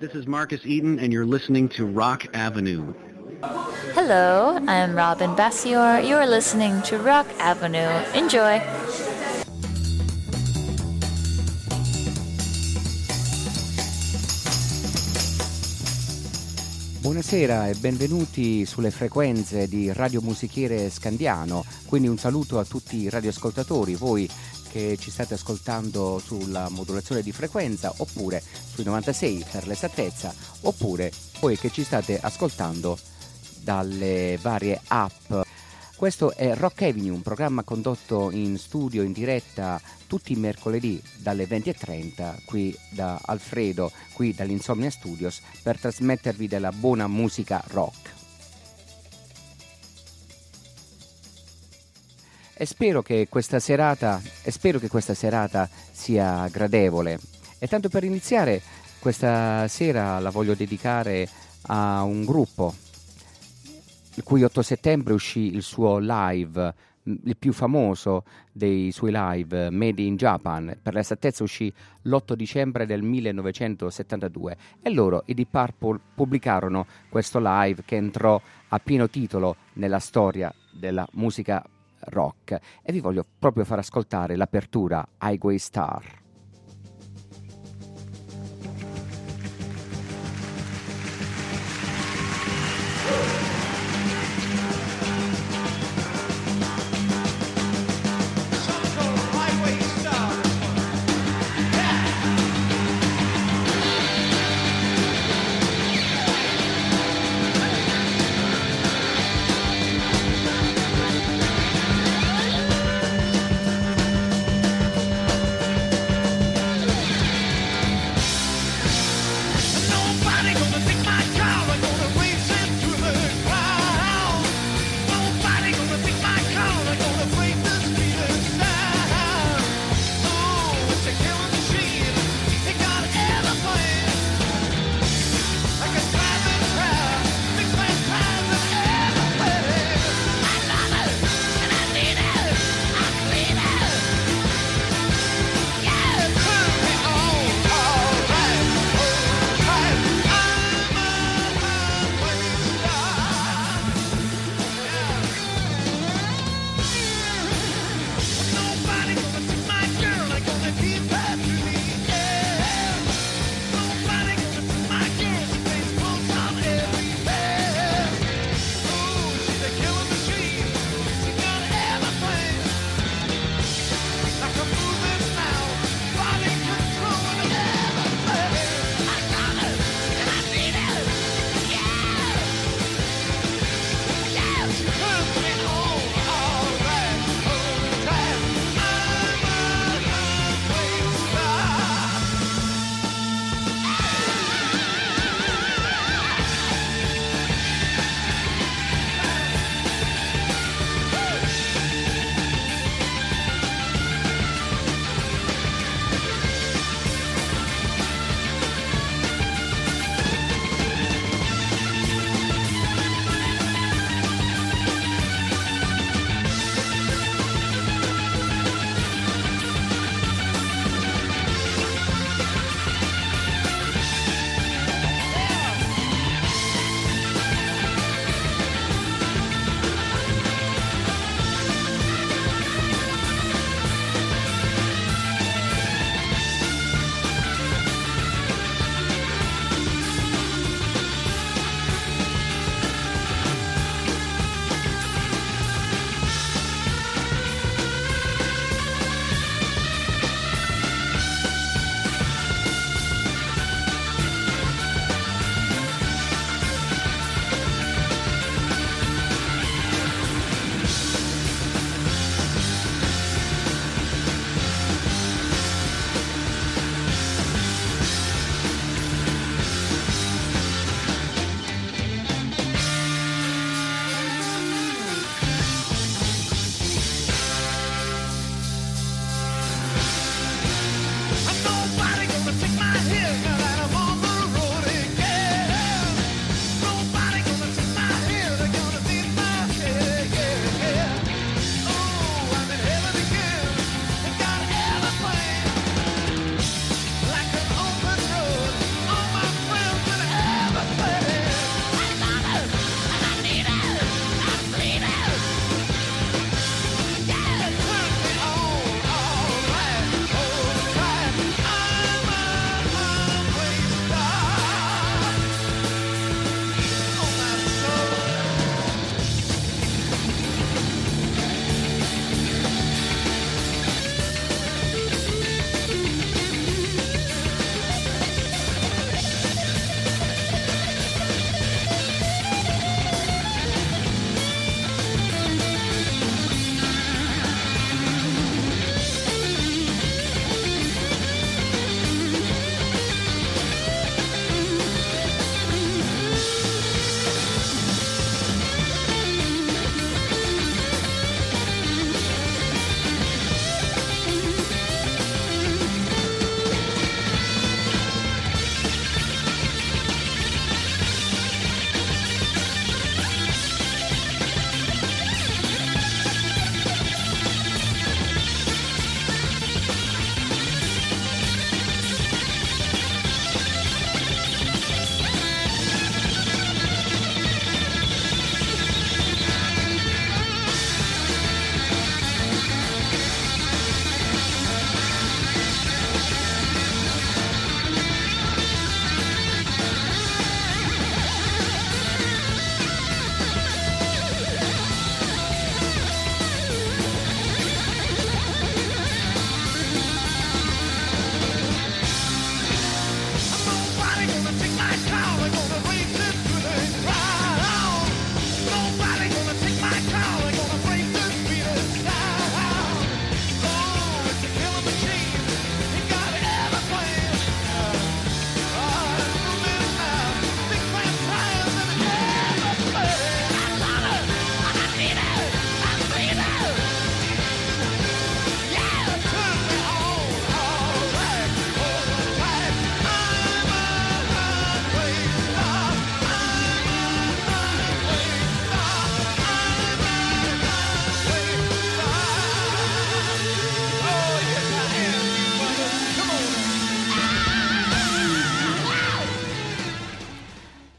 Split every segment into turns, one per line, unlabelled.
This is Marcus Eaton, and you're listening to Rock Avenue.
Hello, I'm Robin Bassior. You're listening to Rock Avenue. Enjoy!
Buonasera e benvenuti sulle frequenze di Radio Musichiere Scandiano, quindi un saluto a tutti i radioascoltatori, voi che ci state ascoltando sulla modulazione di frequenza oppure sui 96 per l'esattezza oppure voi che ci state ascoltando dalle varie app. Questo è Rock Avenue, un programma condotto in studio in diretta tutti i mercoledì dalle 20.30 qui da Alfredo, qui dall'Insomnia Studios per trasmettervi della buona musica rock. E spero che questa serata, che questa serata sia gradevole. E tanto per iniziare, questa sera la voglio dedicare a un gruppo il cui 8 settembre uscì il suo live il più famoso dei suoi live Made in Japan, per l'esattezza uscì l'8 dicembre del 1972 e loro, i Deep Purple, pubblicarono questo live che entrò a pieno titolo nella storia della musica rock e vi voglio proprio far ascoltare l'apertura Highway Star.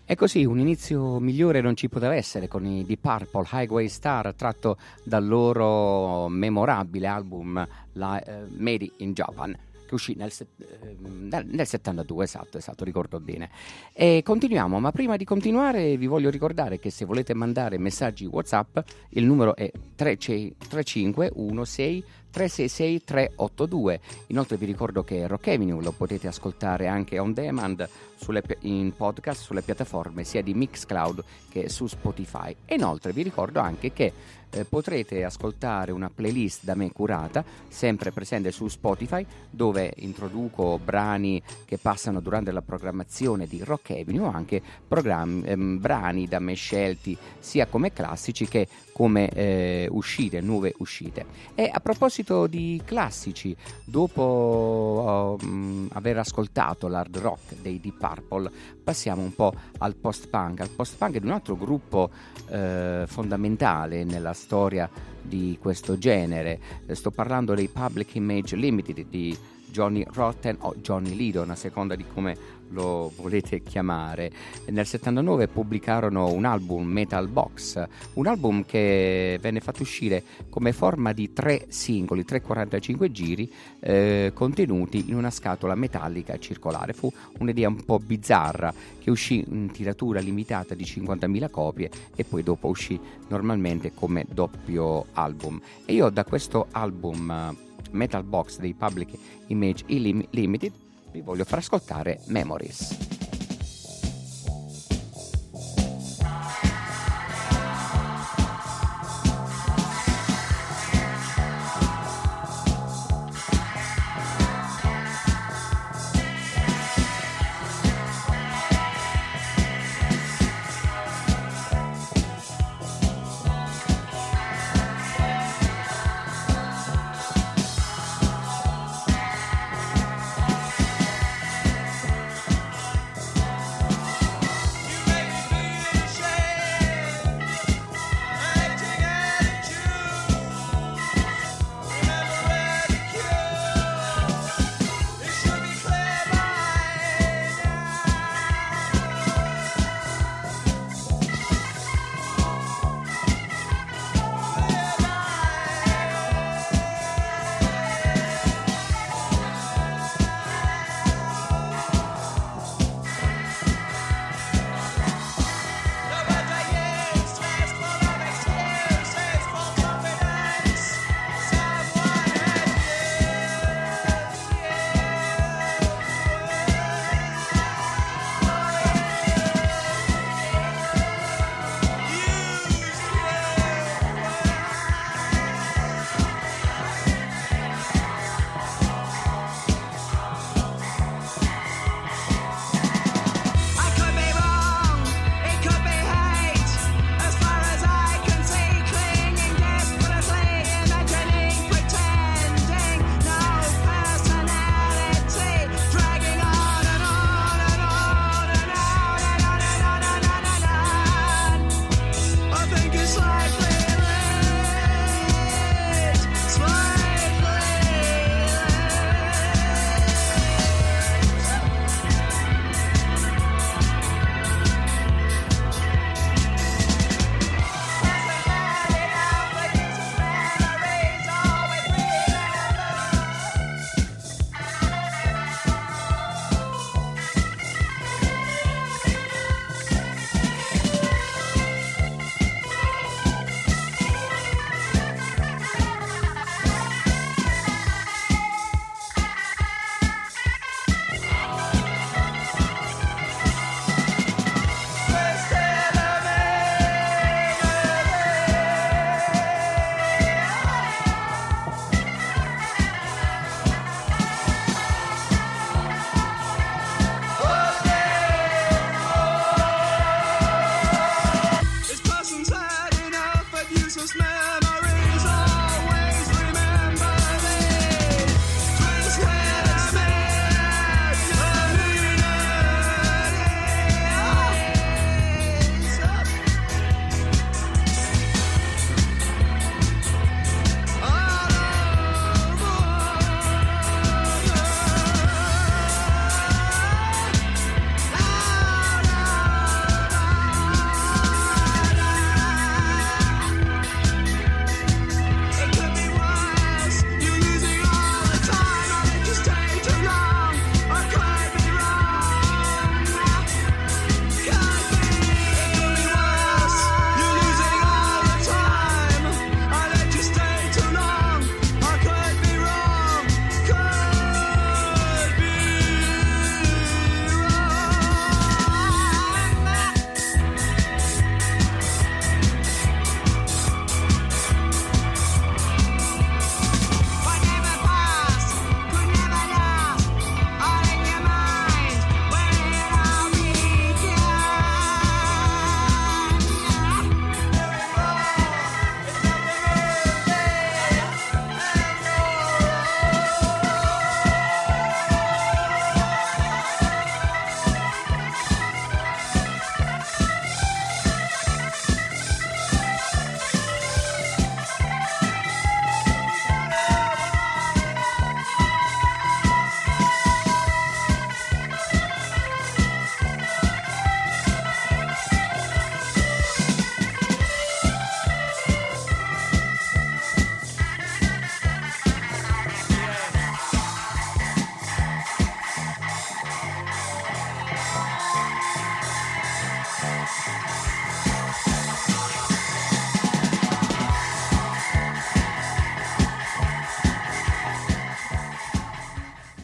E così un inizio migliore non ci poteva essere con i Deep Purple Highway Star tratto dal loro memorabile album la, uh, Made in Japan che uscì nel, eh, nel, 72, esatto, esatto, ricordo bene. E continuiamo, ma prima di continuare vi voglio ricordare che se volete mandare messaggi WhatsApp il numero è 3516 366 382. Inoltre vi ricordo che Rock Avenue lo potete ascoltare anche on demand sulle, in podcast sulle piattaforme sia di Mixcloud che su Spotify. E inoltre vi ricordo anche che eh, potrete ascoltare una playlist da me curata, sempre presente su Spotify, dove introduco brani che passano durante la programmazione di Rock Avenue, anche ehm, brani da me scelti sia come classici che come eh, uscite, nuove uscite. E a proposito di classici, dopo um, aver ascoltato l'hard rock dei Deep Purple, passiamo un po' al post-punk, al post-punk di un altro gruppo eh, fondamentale nella storia di questo genere. Sto parlando dei Public Image Limited di Johnny Rotten o Johnny Lydon, a seconda di come lo volete chiamare. Nel 79 pubblicarono un album Metal Box, un album che venne fatto uscire come forma di tre singoli, 345 giri eh, contenuti in una scatola metallica circolare. Fu un'idea un po' bizzarra che uscì in tiratura limitata di 50.000 copie e poi dopo uscì normalmente come doppio album. E io da questo album Metal Box dei Public Image Limited, vi voglio far ascoltare Memories.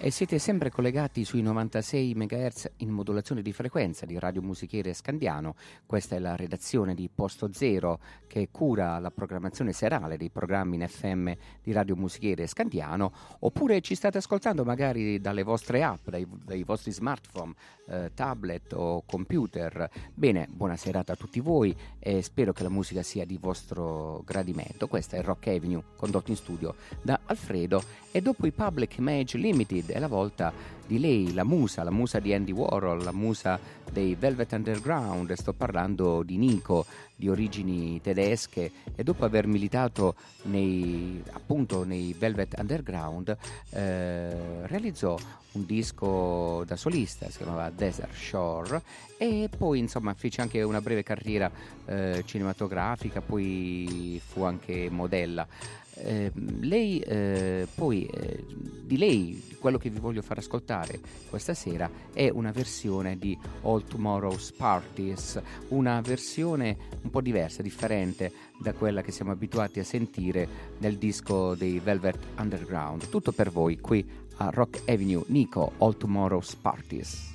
Siete sempre collegati sui 96 MHz in modulazione di frequenza di Radio Musichiere Scandiano. Questa è la redazione di Posto Zero che cura la programmazione serale dei programmi in FM di Radio Musichiere Scandiano. Oppure ci state ascoltando magari dalle vostre app, dai, dai vostri smartphone, eh, tablet o computer. Bene, buona serata a tutti voi e spero che la musica sia di vostro gradimento. Questa è Rock Avenue, condotto in studio da Alfredo e dopo i Public Image Limited è la volta di lei, la musa, la musa di Andy Warhol, la musa dei Velvet Underground, sto parlando di Nico, di origini tedesche e dopo aver militato nei, appunto nei Velvet Underground eh, realizzò un disco da solista, si chiamava Desert Shore e poi insomma fece anche una breve carriera eh, cinematografica, poi fu anche modella. Eh, lei eh, poi eh, di lei quello che vi voglio far ascoltare questa sera è una versione di All Tomorrow's Parties una versione un po' diversa differente da quella che siamo abituati a sentire nel disco dei Velvet Underground. Tutto per voi qui a Rock Avenue. Nico All Tomorrow's Parties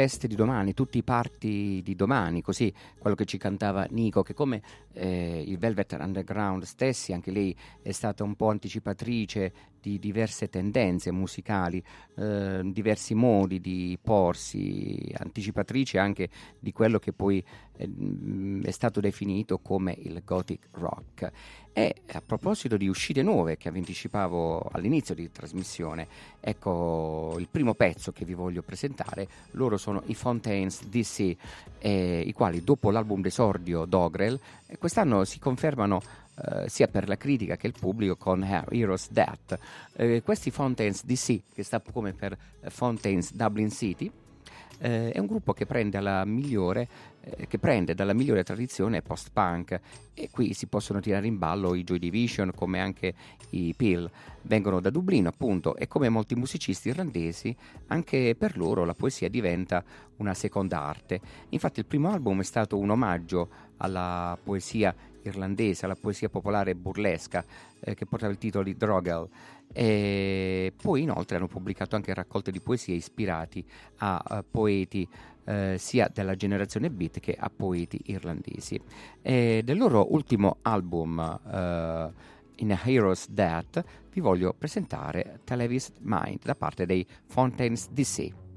feste di domani, tutti i party di domani, così quello che ci cantava Nico, che come eh, il Velvet Underground stessi, anche lei è stata un po' anticipatrice di diverse tendenze musicali, eh, diversi modi di porsi, anticipatrice anche di quello che poi eh, è stato definito come il gothic rock. E a proposito di uscite nuove che vi anticipavo all'inizio di trasmissione, ecco il primo pezzo che vi voglio presentare, loro sono i Fontaines DC, eh, i quali dopo l'album d'esordio Dogrel, eh, quest'anno si confermano Uh, sia per la critica che il pubblico con Heroes Death. Uh, questi Fontaines DC, che sta come per Fontaines Dublin City, uh, è un gruppo che prende la migliore eh, che prende dalla migliore tradizione post-punk e qui si possono tirare in ballo i Joy Division come anche i Peel. Vengono da Dublino appunto e come molti musicisti irlandesi anche per loro la poesia diventa una seconda arte. Infatti il primo album è stato un omaggio alla poesia irlandese, alla poesia popolare burlesca eh, che portava il titolo di Drogel. E poi inoltre hanno pubblicato anche raccolte di poesie ispirati a, a poeti eh, sia della generazione beat che a poeti irlandesi. E del loro ultimo album, eh, In a Hero's Death, vi voglio presentare Televis Mind da parte dei Fontaines DC.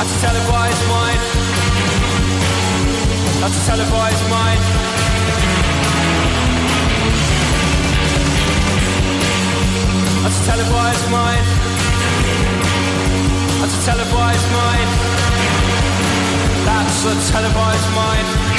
That's a televised mind. That's a televised mind. That's a televised mind. That's a televised mind. That's a televised mind.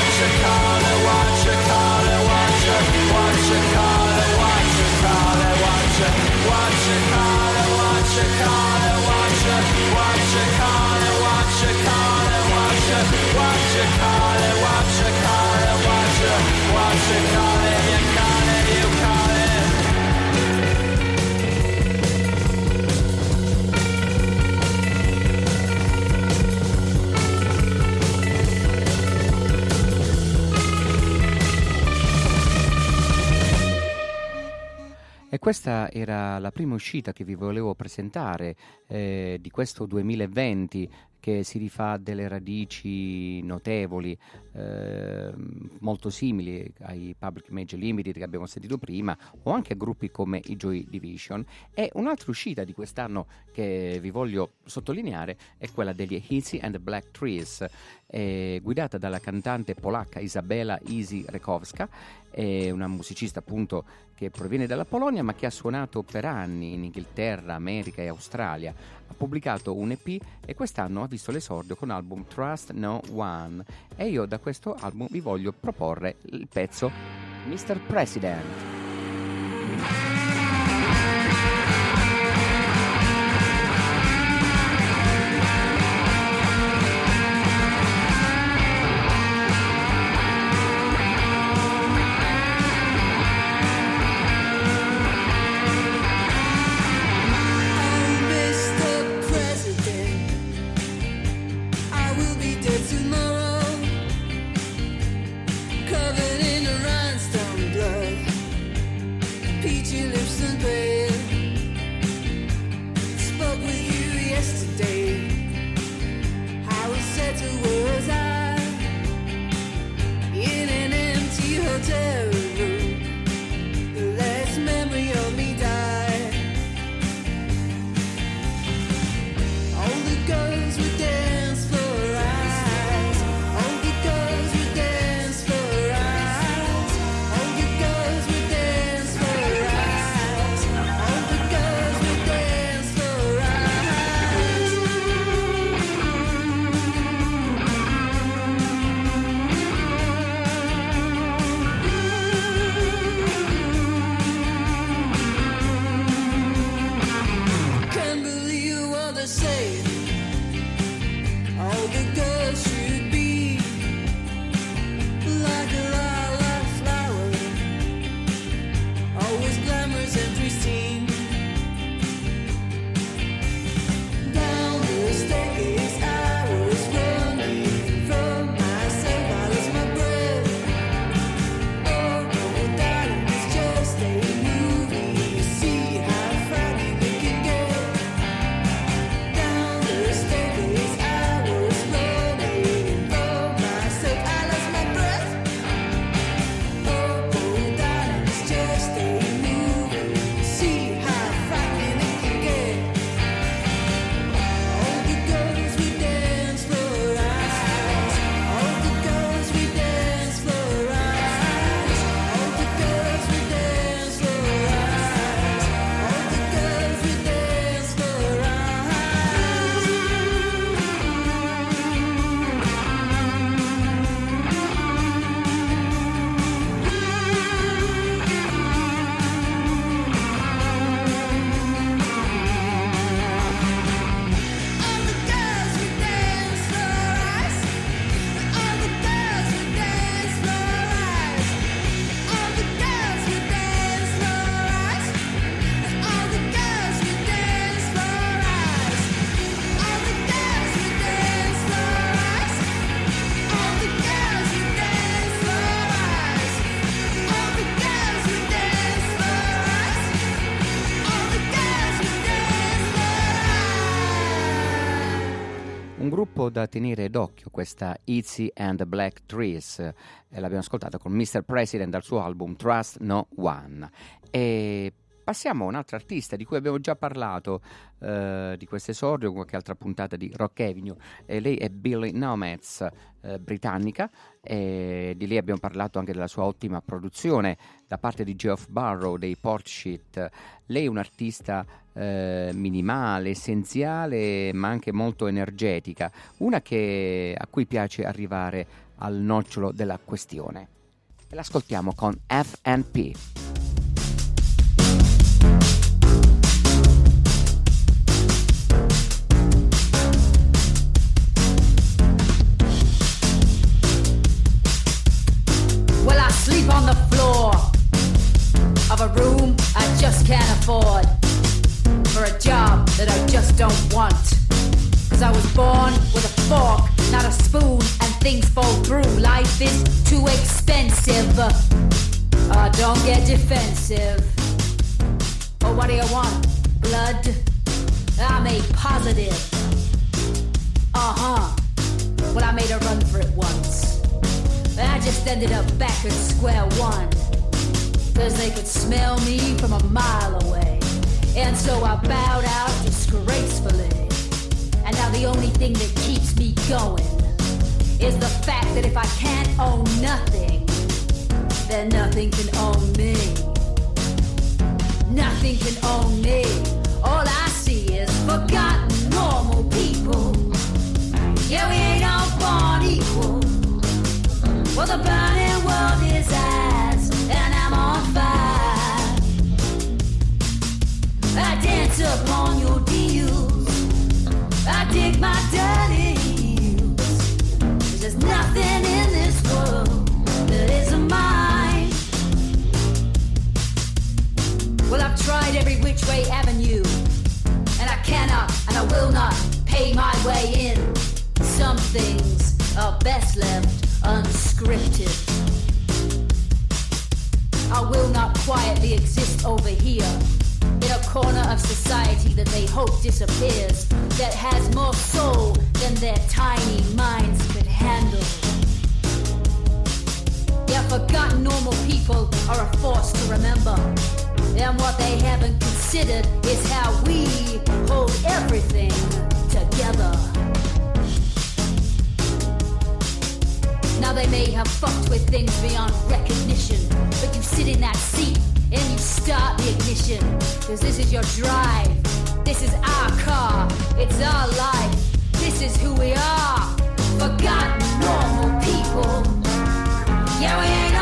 Call it.
Questa era la prima uscita che vi volevo presentare eh, di questo 2020 che si rifà delle radici notevoli, eh, molto simili ai Public Major Limited che abbiamo sentito prima, o anche a gruppi come i Joy Division. E un'altra uscita di quest'anno che vi voglio sottolineare è quella degli Easy and the Black Trees, eh, guidata dalla cantante polacca Isabela Easy Rekowska, è una musicista appunto che proviene dalla Polonia ma che ha suonato per anni in Inghilterra, America e Australia. Ha pubblicato un EP e quest'anno ha visto l'esordio con l'album Trust No One e io da questo album vi voglio proporre il pezzo Mr. President. Da tenere d'occhio questa Itzy and the Black Trees, eh, l'abbiamo ascoltata con Mr. President dal suo album Trust No One. E passiamo a un altro artista di cui abbiamo già parlato eh, di questo esordio, qualche altra puntata di Rock Avenue. E lei è Billy Nometz, eh, britannica, e di lei abbiamo parlato anche della sua ottima produzione da parte di Geoff Barrow dei Portsheet. Lei è un'artista eh, minimale, essenziale, ma anche molto energetica, una che, a cui piace arrivare al nocciolo della questione. E l'ascoltiamo con FNP. Cause I was born with a fork, not a spoon, and things fall through. Life is too expensive. Uh, don't get defensive.
Oh, what do you want? Blood? I made positive. Uh huh. Well, I made a run for it once. I just ended up back at square one. Cause they could smell me from a mile away. And so I bowed out thing that keeps me going is the fact that if I can't own nothing, then nothing can own me. Nothing can own me. All I see is forgotten normal people. Yeah, we ain't all born equal. Well, the burning world is ours, and I'm on fire. I dance upon your dig my dirty heels. There's nothing in this world that isn't mine. Well, I've tried every which way avenue, and I cannot and I will not pay my way in. Some things are best left unscripted. I will not quietly exist over here in a corner of society that they hope disappears, that has more soul than their tiny minds could handle. Yeah, forgotten normal people are a force to remember. And what they haven't considered is how we hold everything together. Now they may have fucked with things beyond recognition, but you sit in that seat and you start the ignition. Cause this is your drive, this is our car, it's our life, this is who we are. Forgotten normal people. Yeah, we ain't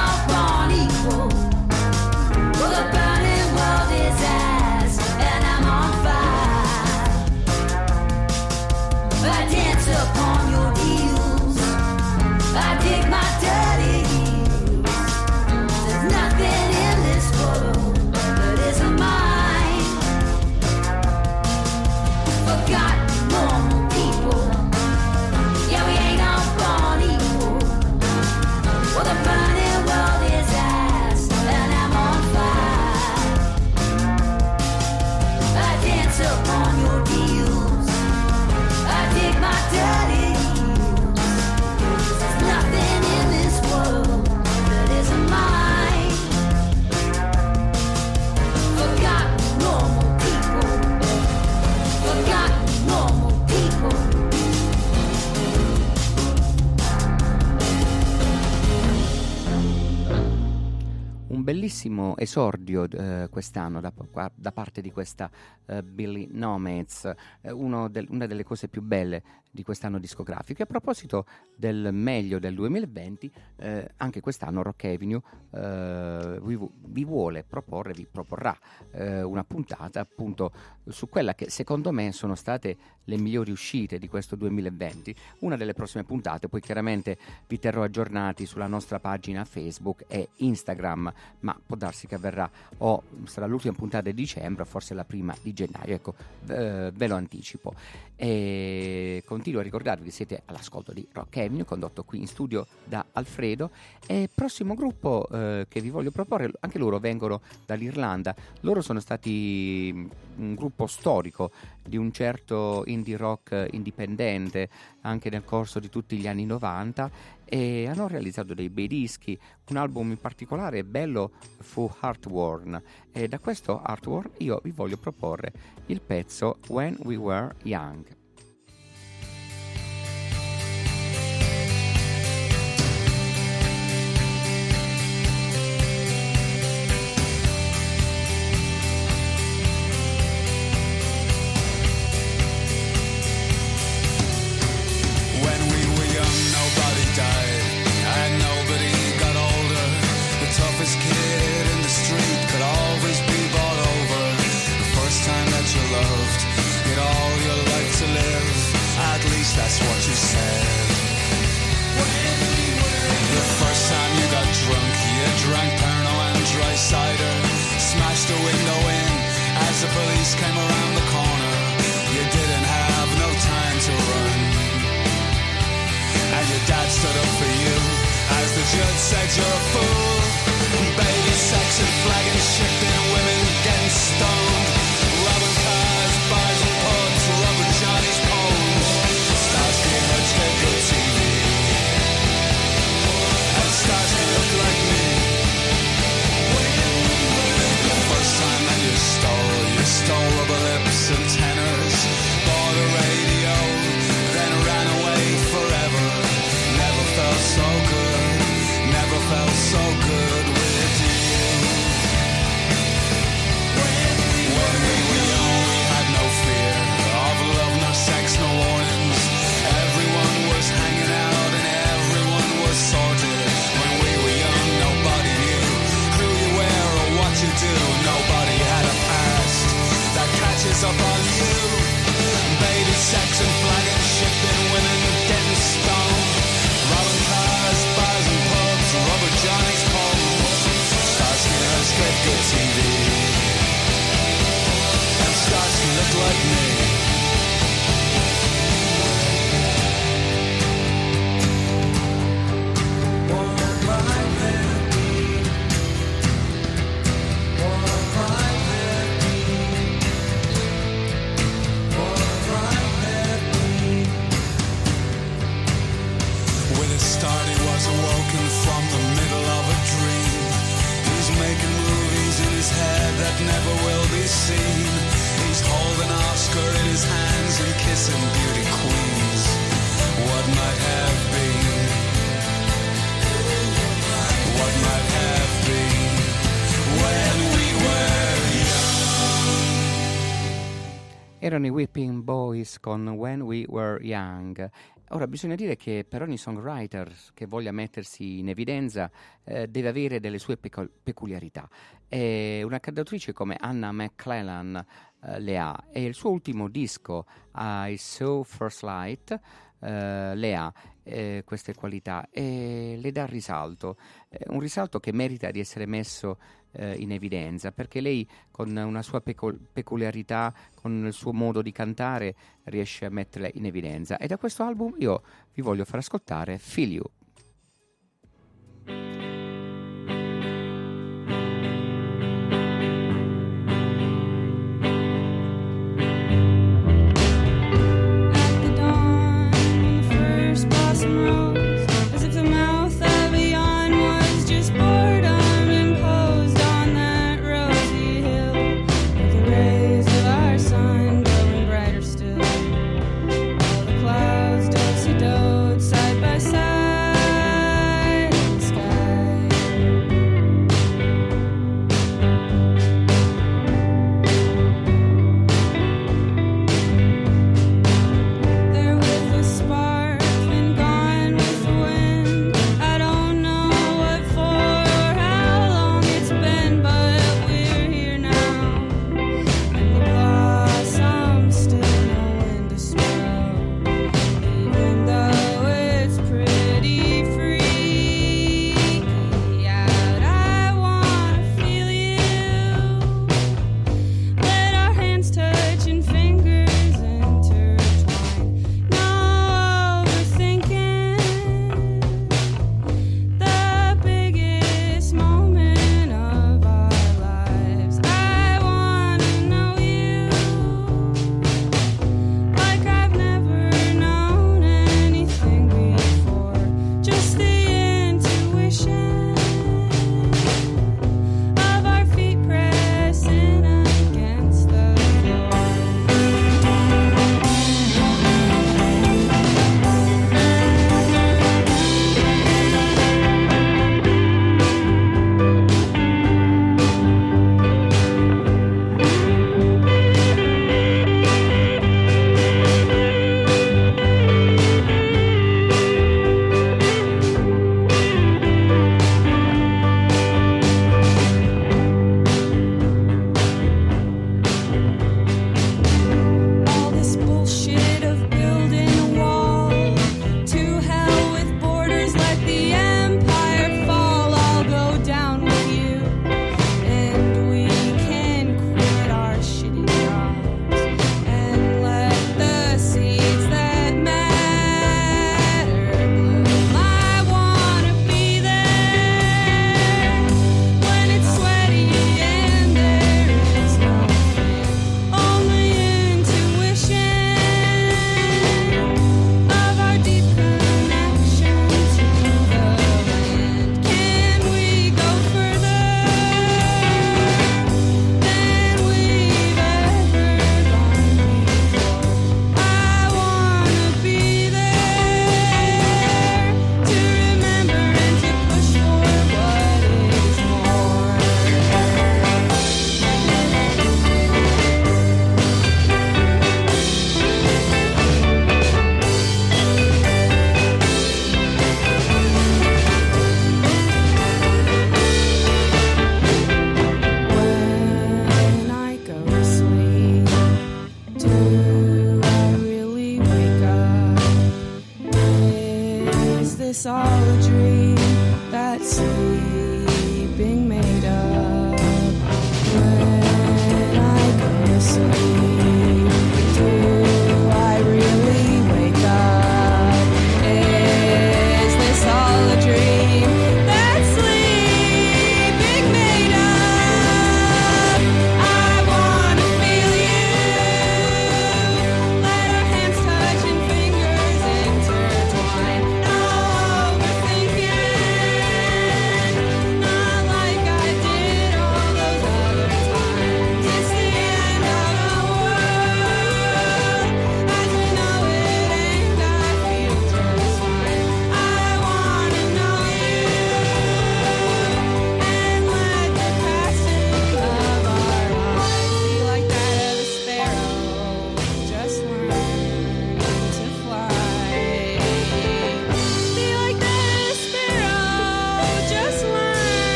bellissimo esordio eh, quest'anno da, da parte di questa eh, Billy Nomads, eh, del- una delle cose più belle di quest'anno discografico. E a proposito del meglio del 2020, eh, anche quest'anno Rock Avenue eh, vi, vi vuole proporre, vi proporrà eh, una puntata appunto su quella che secondo me sono state le migliori uscite di questo 2020. Una delle prossime puntate, poi chiaramente vi terrò aggiornati sulla nostra pagina Facebook e Instagram, ma può darsi che avverrà o sarà l'ultima puntata di dicembre forse la prima di gennaio, ecco, ve lo anticipo. E continuo a ricordarvi che siete all'ascolto di Rock Avenue, condotto qui in studio da Alfredo. E prossimo gruppo eh, che vi voglio proporre, anche loro vengono dall'Irlanda. Loro sono stati mm, un gruppo storico di un certo indie rock indipendente anche nel corso di tutti gli anni 90 e hanno realizzato dei bei dischi. Un album in particolare bello fu Heartworn e da questo Heartworn io vi voglio proporre il pezzo When We Were Young.
Good sex,
Erano i Whipping Boys con When We Were Young. Ora bisogna dire che per ogni songwriter che voglia mettersi in evidenza eh, deve avere delle sue pecol- peculiarità. E una cantautrice come Anna McClellan eh, le ha e il suo ultimo disco, I Saw First Light, eh, le ha eh, queste qualità e le dà risalto, eh, un risalto che merita di essere messo eh, in evidenza perché lei con una sua pecol- peculiarità, con il suo modo di cantare riesce a metterle in evidenza e da questo album io vi voglio far ascoltare Feel You.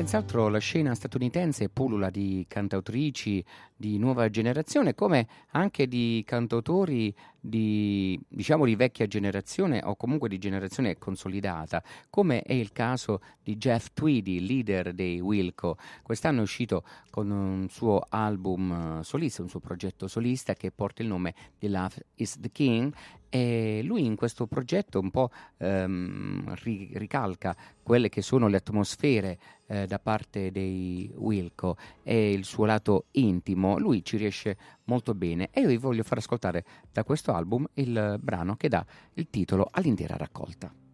Senz'altro la scena statunitense pullula di cantautrici di nuova generazione, come anche di cantautori di, diciamo, di vecchia generazione o comunque di generazione consolidata, come è il caso di Jeff Tweedy, leader dei Wilco. Quest'anno è uscito con un suo album eh, solista, un suo progetto solista che porta il nome di Love is the King e lui in questo progetto un po' ehm, ri- ricalca quelle che sono le atmosfere eh, da parte dei Wilco e il suo lato intimo. Lui ci riesce molto bene e io vi voglio far ascoltare da questo album il brano che dà il titolo all'intera raccolta.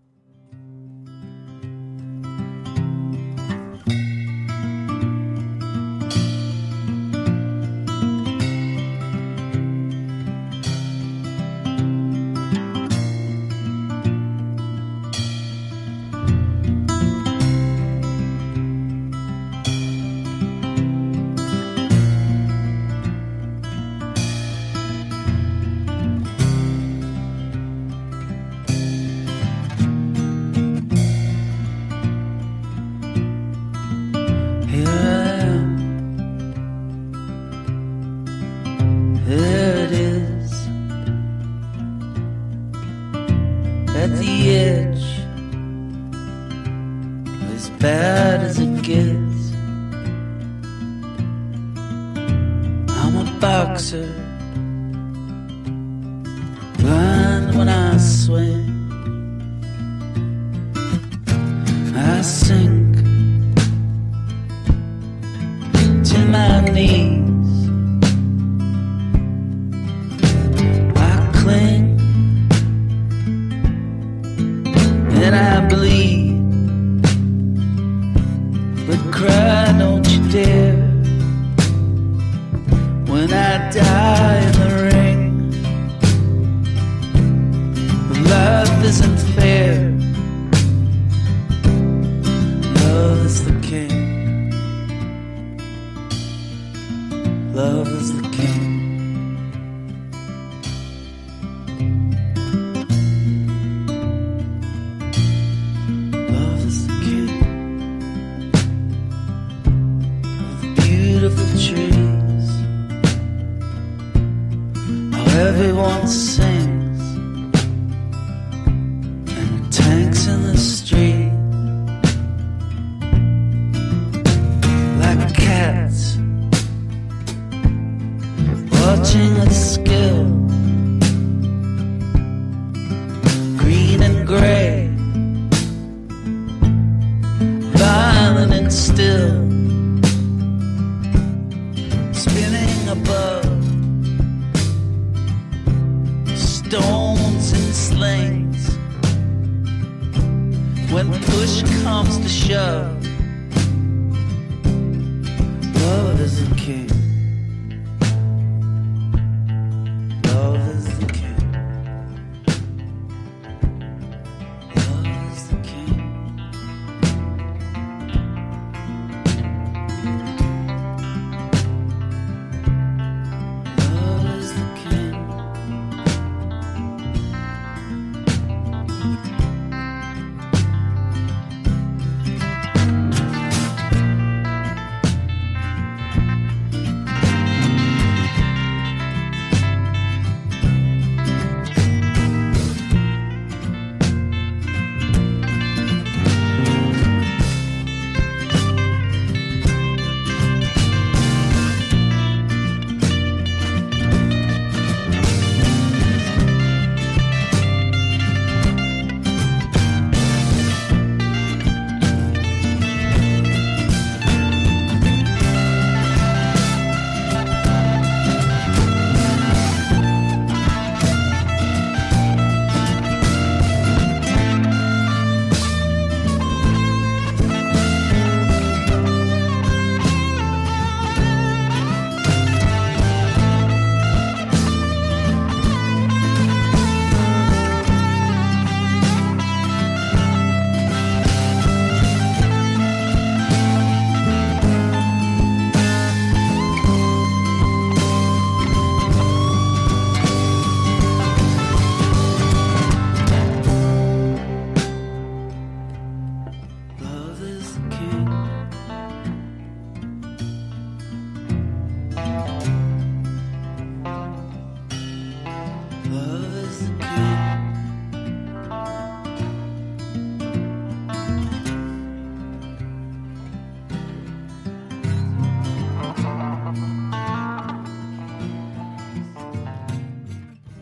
I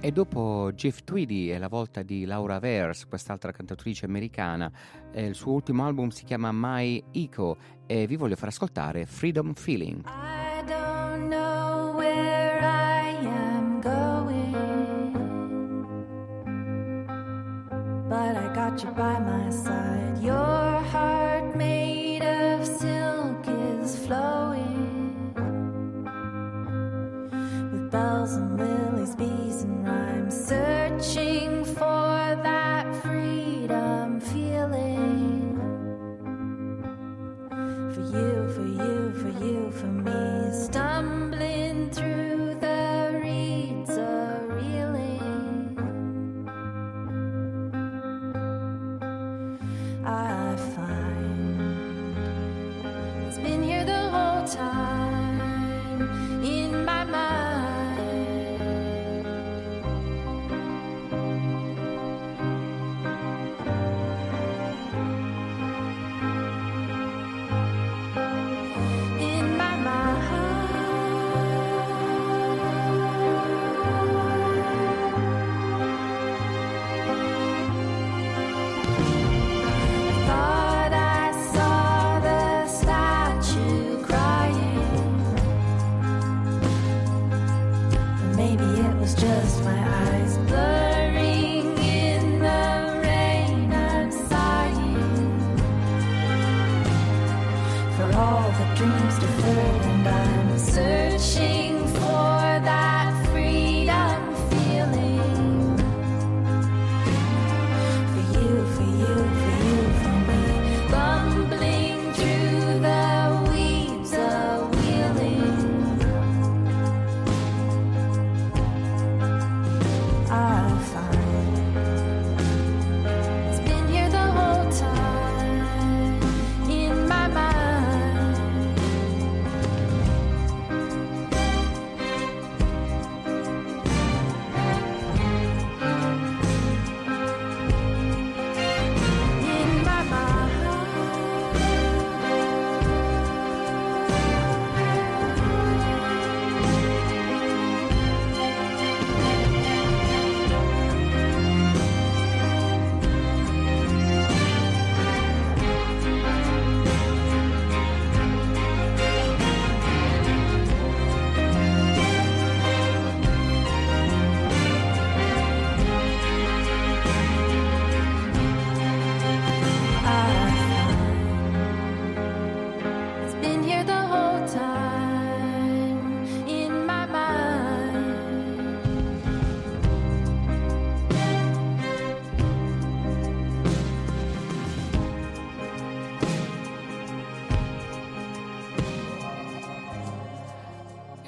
E dopo Jeff Tweedy è la volta di Laura Vers, quest'altra cantatrice americana. Eh, il suo ultimo album si chiama My Eco e vi voglio far ascoltare Freedom Feeling.
Dreams deferred, and I'm searching for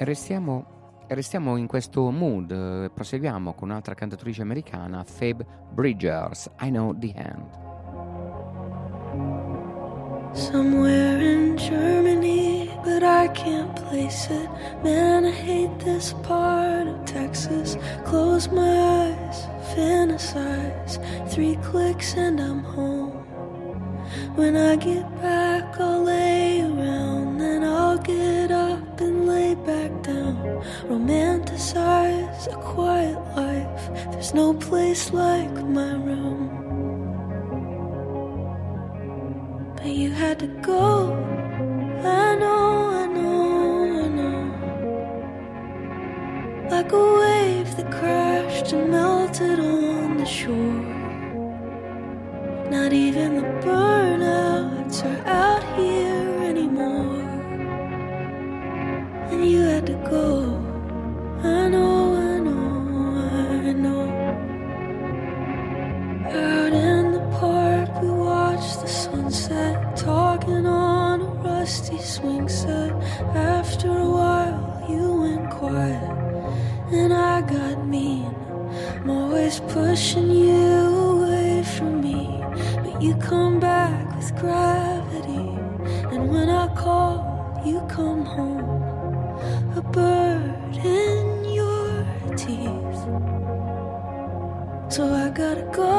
restiamo, restiamo in questo mood, eh, proseguiamo con un'altra cantatrice americana, Phoebe Bridgers, I Know the End.
Somewhere in Germany, but I can't place it. Man, I hate this part of Texas. Close my eyes, fantasize. Three clicks and I'm home. When I get back, I'll lay around. Then I'll get up and lay back down. Romanticize a quiet life. There's no place like my room. But you had to go. I know, I know, I know. Like a wave that crashed and melted on the shore. Not even the burnouts are out here go. gotta go.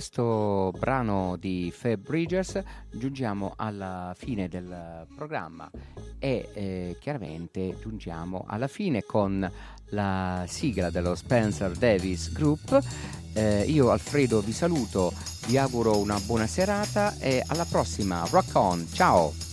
questo brano di Fab Bridges giungiamo alla fine del programma e eh, chiaramente giungiamo alla fine con la sigla dello Spencer Davis Group. Eh, io Alfredo vi saluto, vi auguro una buona serata e alla prossima. Rock on, ciao!